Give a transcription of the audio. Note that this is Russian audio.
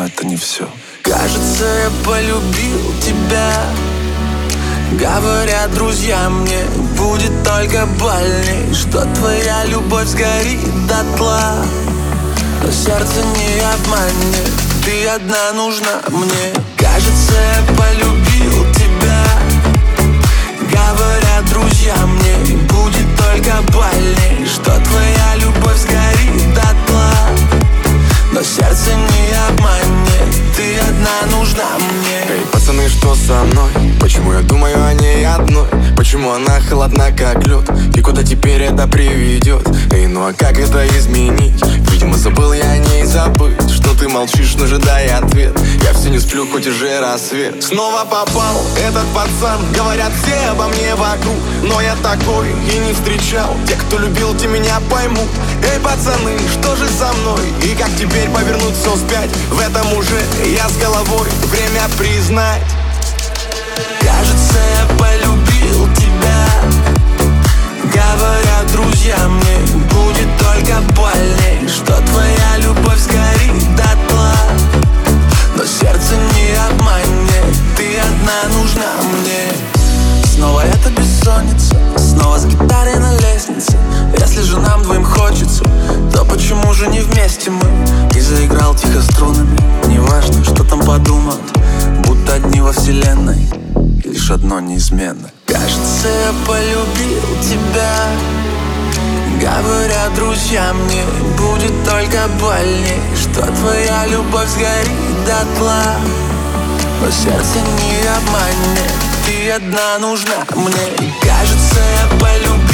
но это не все Кажется, я полюбил тебя. Говорят друзья мне, будет только больней Что твоя любовь сгорит дотла. Но сердце не обманет, ты одна нужна мне. Кажется, я полюбил одна нужна мне Эй, пацаны, что со мной? Почему я думаю о ней одной? Почему она холодна, как лед? И куда теперь это приведет? Эй, ну а как это изменить? Видимо, забыл я о ней забыть молчишь, но ожидай ответ. Я все не сплю, хоть уже рассвет. Снова попал этот пацан. Говорят все обо мне вокруг. Но я такой и не встречал. Те, кто любил, те меня поймут. Эй, пацаны, что же со мной? И как теперь повернуть все вспять? В этом уже я с головой. Время признать. Кажется, я полюбил тебя. Говорят друзья лишь одно неизменно. Кажется, я полюбил тебя. Говорят друзья мне, будет только больней Что твоя любовь сгорит дотла Но сердце не обманет, ты одна нужна мне. Кажется, я полюбил